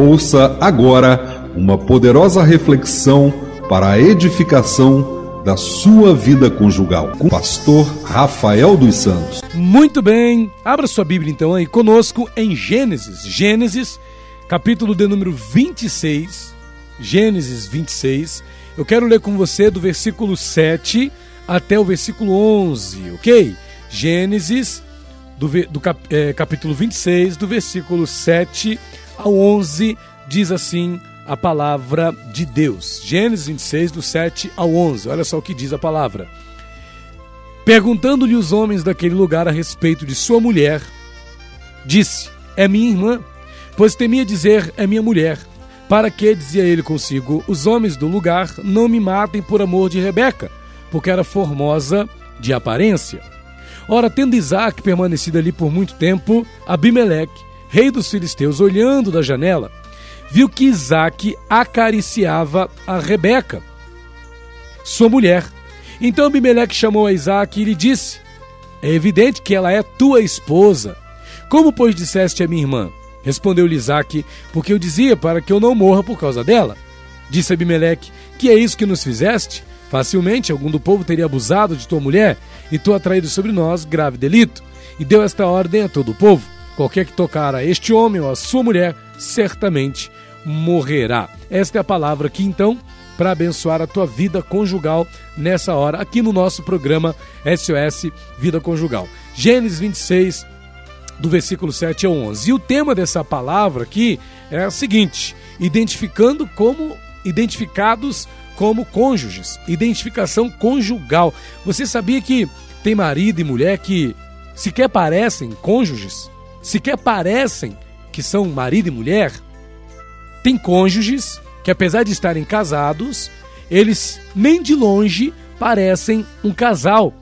Ouça agora uma poderosa reflexão para a edificação da sua vida conjugal com o pastor Rafael dos Santos. Muito bem, abra sua Bíblia então aí conosco em Gênesis. Gênesis, capítulo de número 26. Gênesis 26. Eu quero ler com você do versículo 7 até o versículo 11, ok? Gênesis, do, do cap, é, capítulo 26, do versículo 7 ao 11, diz assim a palavra de Deus. Gênesis 26, do 7 ao 11. Olha só o que diz a palavra. Perguntando-lhe os homens daquele lugar a respeito de sua mulher, disse: É minha irmã, pois temia dizer: É minha mulher. Para que, dizia ele consigo, os homens do lugar não me matem por amor de Rebeca, porque era formosa de aparência. Ora, tendo Isaac permanecido ali por muito tempo, Abimeleque, rei dos filisteus, olhando da janela, viu que Isaac acariciava a Rebeca, sua mulher. Então Abimeleque chamou a Isaac e lhe disse: É evidente que ela é tua esposa. Como, pois, disseste a minha irmã? Respondeu-lhe Isaac, porque eu dizia para que eu não morra por causa dela. Disse Abimeleque: Que é isso que nos fizeste? Facilmente algum do povo teria abusado de tua mulher e tu atraído sobre nós grave delito. E deu esta ordem a todo o povo: qualquer que tocar a este homem ou a sua mulher, certamente morrerá. Esta é a palavra aqui então para abençoar a tua vida conjugal nessa hora, aqui no nosso programa SOS Vida Conjugal. Gênesis 26, do versículo 7 ao 11. E o tema dessa palavra aqui é o seguinte: identificando como identificados como cônjuges, identificação conjugal. Você sabia que tem marido e mulher que sequer parecem cônjuges? Sequer parecem que são marido e mulher? Tem cônjuges que, apesar de estarem casados, eles nem de longe parecem um casal.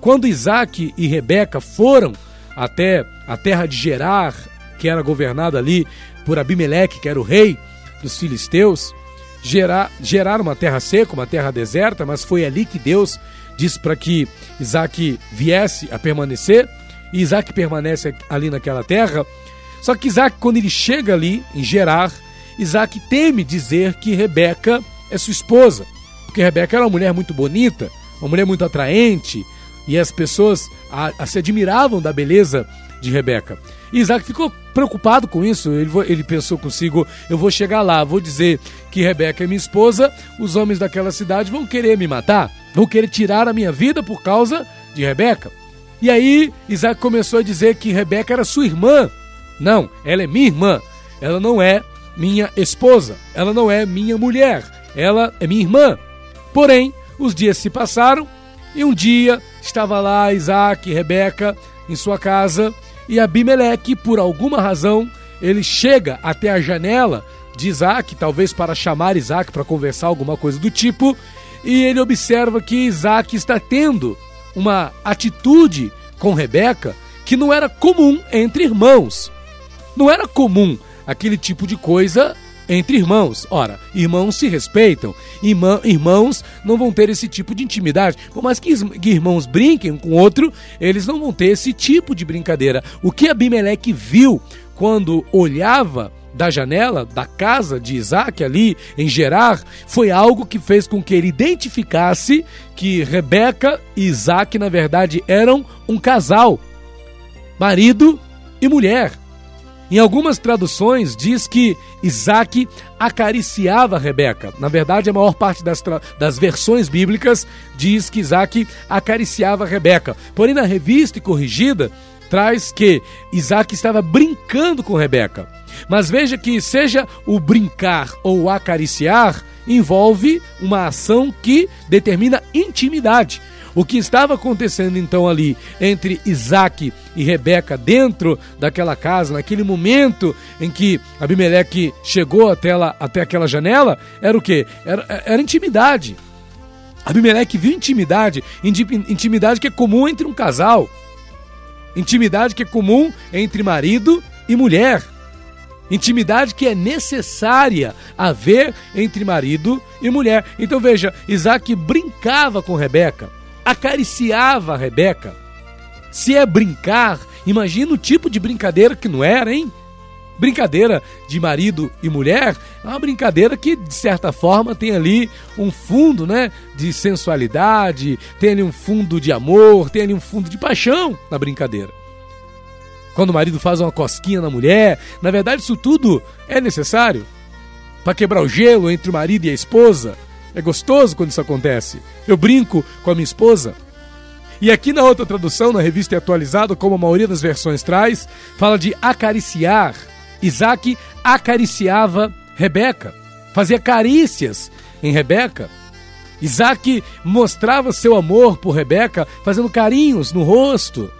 Quando Isaac e Rebeca foram até a terra de Gerar, que era governada ali por Abimeleque, que era o rei dos filisteus, gerar, gerar uma terra seca, uma terra deserta, mas foi ali que Deus disse para que Isaac viesse a permanecer, e Isaac permanece ali naquela terra. Só que Isaac, quando ele chega ali em Gerar, Isaac teme dizer que Rebeca é sua esposa, porque Rebeca era uma mulher muito bonita, uma mulher muito atraente, e as pessoas a, a se admiravam da beleza de Rebeca. E Isaac ficou preocupado com isso. Ele, ele pensou consigo: eu vou chegar lá, vou dizer que Rebeca é minha esposa, os homens daquela cidade vão querer me matar, vão querer tirar a minha vida por causa de Rebeca. E aí Isaac começou a dizer que Rebeca era sua irmã. Não, ela é minha irmã. Ela não é minha esposa. Ela não é minha mulher. Ela é minha irmã. Porém, os dias se passaram e um dia estava lá Isaac e Rebeca em sua casa e Abimeleque, por alguma razão, ele chega até a janela de Isaac, talvez para chamar Isaac para conversar alguma coisa do tipo, e ele observa que Isaac está tendo uma atitude com Rebeca que não era comum entre irmãos. Não era comum aquele tipo de coisa entre irmãos. Ora, irmãos se respeitam, irmã, irmãos não vão ter esse tipo de intimidade. Por mais que, que irmãos brinquem um com outro, eles não vão ter esse tipo de brincadeira. O que Abimeleque viu quando olhava da janela da casa de Isaac ali em Gerar foi algo que fez com que ele identificasse que Rebeca e Isaac na verdade eram um casal, marido e mulher. Em algumas traduções diz que Isaac acariciava Rebeca. Na verdade, a maior parte das, das versões bíblicas diz que Isaac acariciava Rebeca. Porém, na revista e corrigida, traz que Isaac estava brincando com Rebeca. Mas veja que, seja o brincar ou o acariciar, envolve uma ação que determina intimidade. O que estava acontecendo então ali entre Isaac e Rebeca dentro daquela casa, naquele momento em que Abimeleque chegou até, ela, até aquela janela, era o que? Era, era intimidade. Abimeleque viu intimidade, intimidade que é comum entre um casal, intimidade que é comum entre marido e mulher. Intimidade que é necessária haver entre marido e mulher. Então veja, Isaac brincava com Rebeca acariciava Rebeca. Se é brincar, imagina o tipo de brincadeira que não era, hein? Brincadeira de marido e mulher é uma brincadeira que, de certa forma, tem ali um fundo né, de sensualidade, tem ali um fundo de amor, tem ali um fundo de paixão na brincadeira. Quando o marido faz uma cosquinha na mulher, na verdade, isso tudo é necessário para quebrar o gelo entre o marido e a esposa. É gostoso quando isso acontece. Eu brinco com a minha esposa. E aqui na outra tradução, na revista atualizada, como a maioria das versões traz, fala de acariciar. Isaac acariciava Rebeca, fazia carícias em Rebeca. Isaac mostrava seu amor por Rebeca, fazendo carinhos no rosto.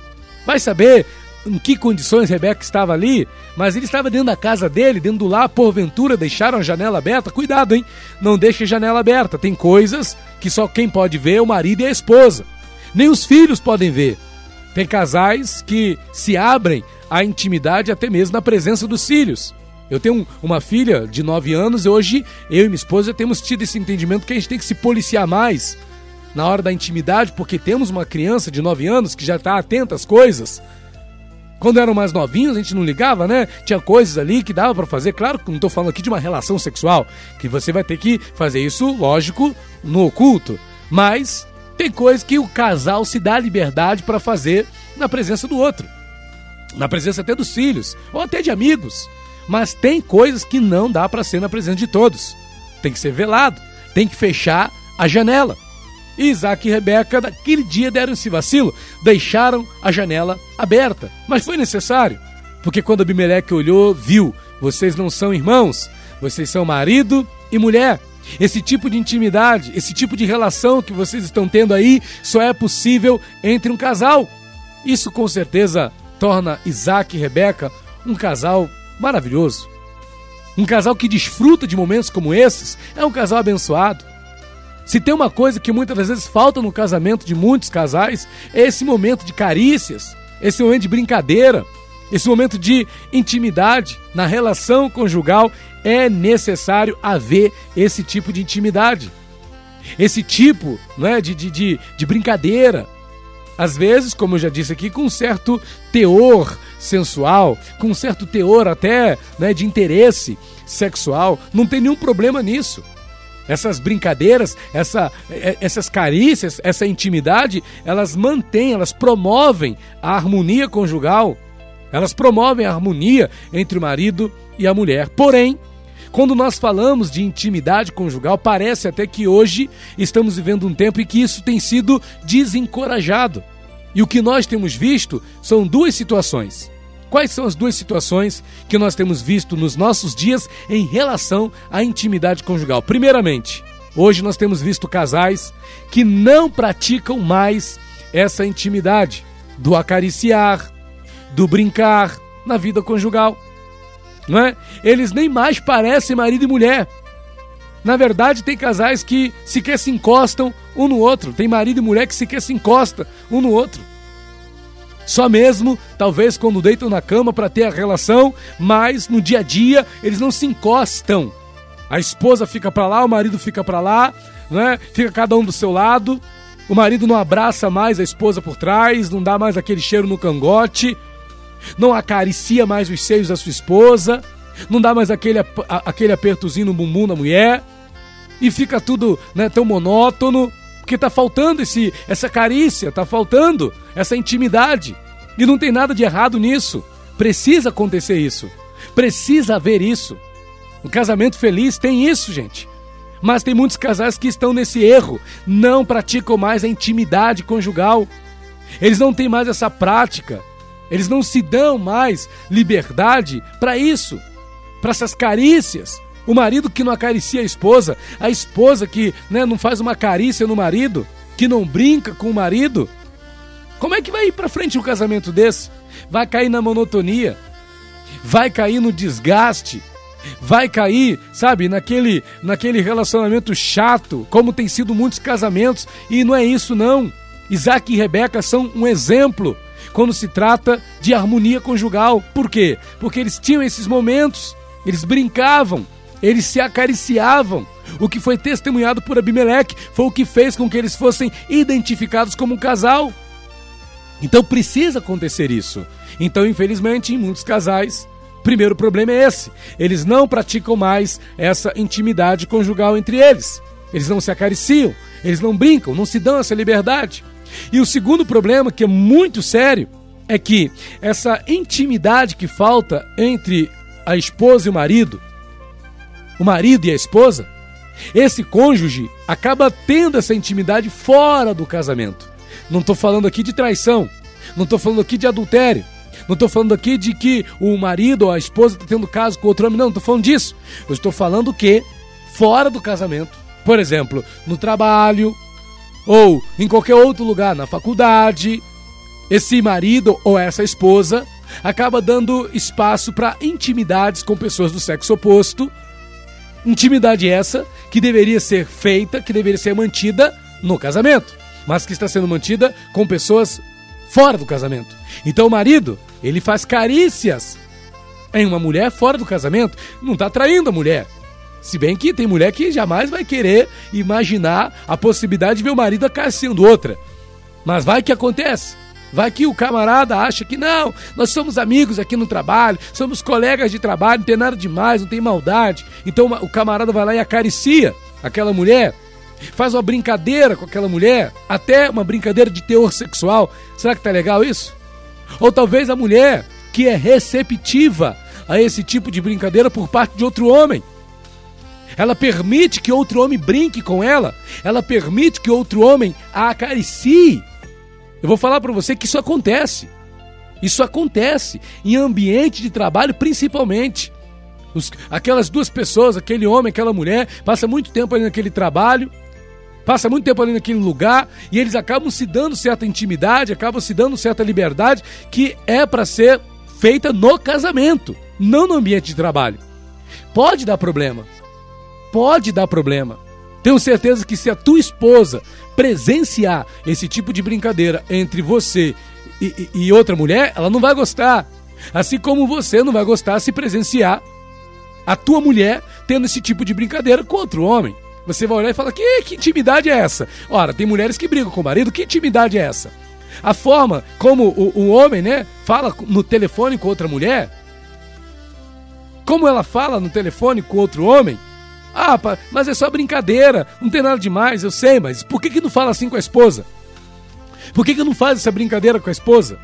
Vai saber em que condições Rebeca estava ali, mas ele estava dentro da casa dele, dentro do lar, porventura deixaram a janela aberta. Cuidado, hein? Não deixe a janela aberta. Tem coisas que só quem pode ver é o marido e a esposa. Nem os filhos podem ver. Tem casais que se abrem à intimidade até mesmo na presença dos filhos. Eu tenho uma filha de 9 anos e hoje eu e minha esposa temos tido esse entendimento que a gente tem que se policiar mais na hora da intimidade, porque temos uma criança de 9 anos que já está atenta às coisas. Quando eram mais novinhos, a gente não ligava, né? Tinha coisas ali que dava para fazer. Claro que não estou falando aqui de uma relação sexual, que você vai ter que fazer isso, lógico, no oculto. Mas tem coisas que o casal se dá liberdade para fazer na presença do outro na presença até dos filhos, ou até de amigos. Mas tem coisas que não dá para ser na presença de todos. Tem que ser velado, tem que fechar a janela. Isaac e Rebeca, naquele dia, deram esse vacilo, deixaram a janela aberta. Mas foi necessário, porque quando Abimeleque olhou, viu: vocês não são irmãos, vocês são marido e mulher. Esse tipo de intimidade, esse tipo de relação que vocês estão tendo aí, só é possível entre um casal. Isso com certeza torna Isaac e Rebeca um casal maravilhoso. Um casal que desfruta de momentos como esses é um casal abençoado. Se tem uma coisa que muitas vezes falta no casamento de muitos casais, é esse momento de carícias, esse momento de brincadeira, esse momento de intimidade na relação conjugal. É necessário haver esse tipo de intimidade, esse tipo né, de, de, de, de brincadeira, às vezes, como eu já disse aqui, com um certo teor sensual, com um certo teor até né, de interesse sexual. Não tem nenhum problema nisso. Essas brincadeiras, essa, é, essas carícias, essa intimidade, elas mantêm, elas promovem a harmonia conjugal, elas promovem a harmonia entre o marido e a mulher. Porém, quando nós falamos de intimidade conjugal, parece até que hoje estamos vivendo um tempo em que isso tem sido desencorajado. E o que nós temos visto são duas situações. Quais são as duas situações que nós temos visto nos nossos dias em relação à intimidade conjugal? Primeiramente, hoje nós temos visto casais que não praticam mais essa intimidade do acariciar, do brincar na vida conjugal não é? Eles nem mais parecem marido e mulher. Na verdade, tem casais que sequer se encostam um no outro. Tem marido e mulher que sequer se encosta um no outro. Só mesmo, talvez, quando deitam na cama para ter a relação, mas no dia a dia eles não se encostam. A esposa fica para lá, o marido fica para lá, né? Fica cada um do seu lado. O marido não abraça mais a esposa por trás, não dá mais aquele cheiro no cangote não acaricia mais os seios da sua esposa, não dá mais aquele, aquele apertozinho no bumbum da mulher, e fica tudo né, tão monótono, porque está faltando esse, essa carícia, está faltando essa intimidade. E não tem nada de errado nisso. Precisa acontecer isso. Precisa haver isso. Um casamento feliz tem isso, gente. Mas tem muitos casais que estão nesse erro, não praticam mais a intimidade conjugal. Eles não têm mais essa prática. Eles não se dão mais liberdade para isso, para essas carícias. O marido que não acaricia a esposa, a esposa que né, não faz uma carícia no marido, que não brinca com o marido. Como é que vai ir para frente um casamento desse? Vai cair na monotonia, vai cair no desgaste, vai cair, sabe, naquele, naquele relacionamento chato, como tem sido muitos casamentos, e não é isso não. Isaac e Rebeca são um exemplo quando se trata de harmonia conjugal. Por quê? Porque eles tinham esses momentos, eles brincavam, eles se acariciavam. O que foi testemunhado por Abimeleque foi o que fez com que eles fossem identificados como um casal. Então precisa acontecer isso. Então, infelizmente, em muitos casais, Primeiro problema é esse: eles não praticam mais essa intimidade conjugal entre eles. Eles não se acariciam, eles não brincam, não se dão essa liberdade. E o segundo problema, que é muito sério, é que essa intimidade que falta entre a esposa e o marido, o marido e a esposa, esse cônjuge acaba tendo essa intimidade fora do casamento. Não estou falando aqui de traição, não estou falando aqui de adultério, não estou falando aqui de que o marido ou a esposa está tendo caso com outro homem, não, não estou falando disso. Eu estou falando que fora do casamento, por exemplo, no trabalho ou em qualquer outro lugar, na faculdade, esse marido ou essa esposa acaba dando espaço para intimidades com pessoas do sexo oposto. Intimidade essa que deveria ser feita, que deveria ser mantida no casamento, mas que está sendo mantida com pessoas fora do casamento. Então o marido, ele faz carícias em uma mulher fora do casamento, não está traindo a mulher. Se bem que tem mulher que jamais vai querer imaginar a possibilidade de ver o marido acariciando outra. Mas vai que acontece. Vai que o camarada acha que não, nós somos amigos aqui no trabalho, somos colegas de trabalho, não tem nada demais, não tem maldade. Então o camarada vai lá e acaricia aquela mulher, faz uma brincadeira com aquela mulher, até uma brincadeira de teor sexual. Será que tá legal isso? Ou talvez a mulher que é receptiva a esse tipo de brincadeira por parte de outro homem. Ela permite que outro homem brinque com ela, ela permite que outro homem a acaricie eu vou falar para você que isso acontece. Isso acontece em ambiente de trabalho, principalmente. Os, aquelas duas pessoas, aquele homem, aquela mulher, passa muito tempo ali naquele trabalho, passa muito tempo ali naquele lugar e eles acabam se dando certa intimidade, acabam se dando certa liberdade que é para ser feita no casamento, não no ambiente de trabalho. Pode dar problema. Pode dar problema. Tenho certeza que se a tua esposa presenciar esse tipo de brincadeira entre você e, e, e outra mulher, ela não vai gostar. Assim como você não vai gostar se presenciar a tua mulher tendo esse tipo de brincadeira com outro homem. Você vai olhar e falar: que, que intimidade é essa? Ora, tem mulheres que brigam com o marido, que intimidade é essa? A forma como o, o homem, né, fala no telefone com outra mulher, como ela fala no telefone com outro homem, ah, mas é só brincadeira, não tem nada demais, eu sei, mas por que, que não fala assim com a esposa? Por que, que não faz essa brincadeira com a esposa?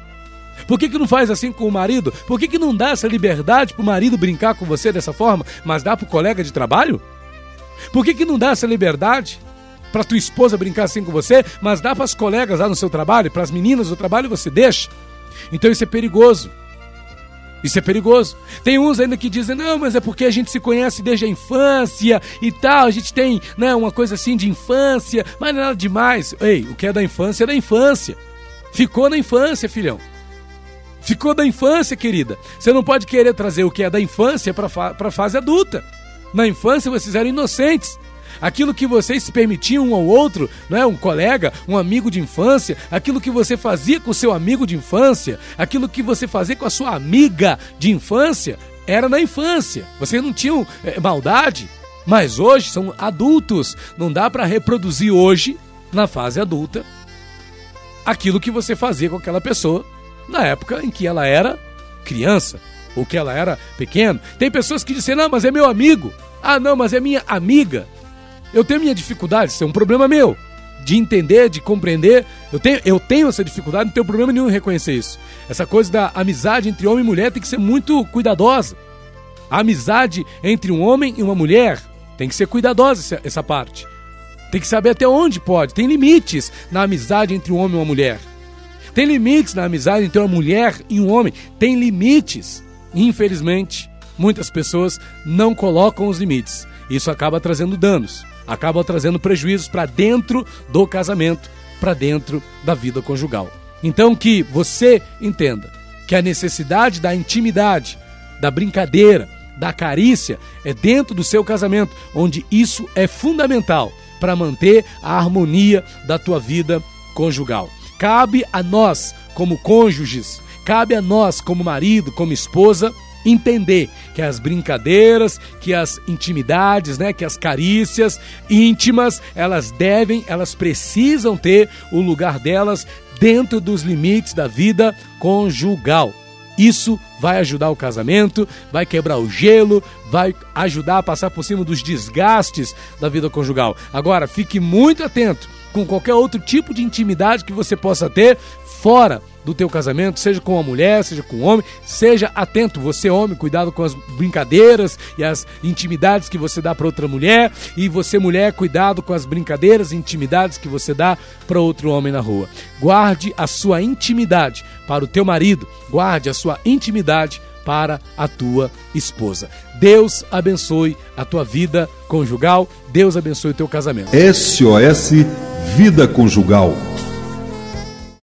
Por que, que não faz assim com o marido? Por que, que não dá essa liberdade pro marido brincar com você dessa forma, mas dá pro colega de trabalho? Por que, que não dá essa liberdade para tua esposa brincar assim com você, mas dá para as colegas lá no seu trabalho, para as meninas do trabalho você deixa? Então isso é perigoso. Isso é perigoso. Tem uns ainda que dizem, não, mas é porque a gente se conhece desde a infância e tal, a gente tem né, uma coisa assim de infância, mas é nada demais. Ei, o que é da infância é da infância. Ficou na infância, filhão. Ficou da infância, querida. Você não pode querer trazer o que é da infância para a fase adulta. Na infância vocês eram inocentes aquilo que vocês permitiam um ao outro, é? Um colega, um amigo de infância, aquilo que você fazia com o seu amigo de infância, aquilo que você fazia com a sua amiga de infância, era na infância. Vocês não tinham é, maldade, mas hoje são adultos. Não dá para reproduzir hoje, na fase adulta, aquilo que você fazia com aquela pessoa na época em que ela era criança ou que ela era pequena. Tem pessoas que dizem: "Não, mas é meu amigo". Ah, não, mas é minha amiga. Eu tenho minha dificuldade, isso é um problema meu. De entender, de compreender. Eu tenho, eu tenho essa dificuldade, não tenho problema nenhum em reconhecer isso. Essa coisa da amizade entre homem e mulher tem que ser muito cuidadosa. A amizade entre um homem e uma mulher tem que ser cuidadosa essa, essa parte. Tem que saber até onde pode. Tem limites na amizade entre um homem e uma mulher. Tem limites na amizade entre uma mulher e um homem. Tem limites. Infelizmente, muitas pessoas não colocam os limites. Isso acaba trazendo danos acaba trazendo prejuízos para dentro do casamento, para dentro da vida conjugal. Então que você entenda que a necessidade da intimidade, da brincadeira, da carícia é dentro do seu casamento, onde isso é fundamental para manter a harmonia da tua vida conjugal. Cabe a nós, como cônjuges, cabe a nós, como marido, como esposa, entender que as brincadeiras, que as intimidades, né, que as carícias íntimas, elas devem, elas precisam ter o lugar delas dentro dos limites da vida conjugal. Isso vai ajudar o casamento, vai quebrar o gelo, vai ajudar a passar por cima dos desgastes da vida conjugal. Agora, fique muito atento com qualquer outro tipo de intimidade que você possa ter fora do teu casamento, seja com a mulher, seja com o homem, seja atento, você homem, cuidado com as brincadeiras e as intimidades que você dá para outra mulher, e você mulher, cuidado com as brincadeiras e intimidades que você dá para outro homem na rua. Guarde a sua intimidade para o teu marido, guarde a sua intimidade para a tua esposa. Deus abençoe a tua vida conjugal, Deus abençoe o teu casamento. SOS Vida Conjugal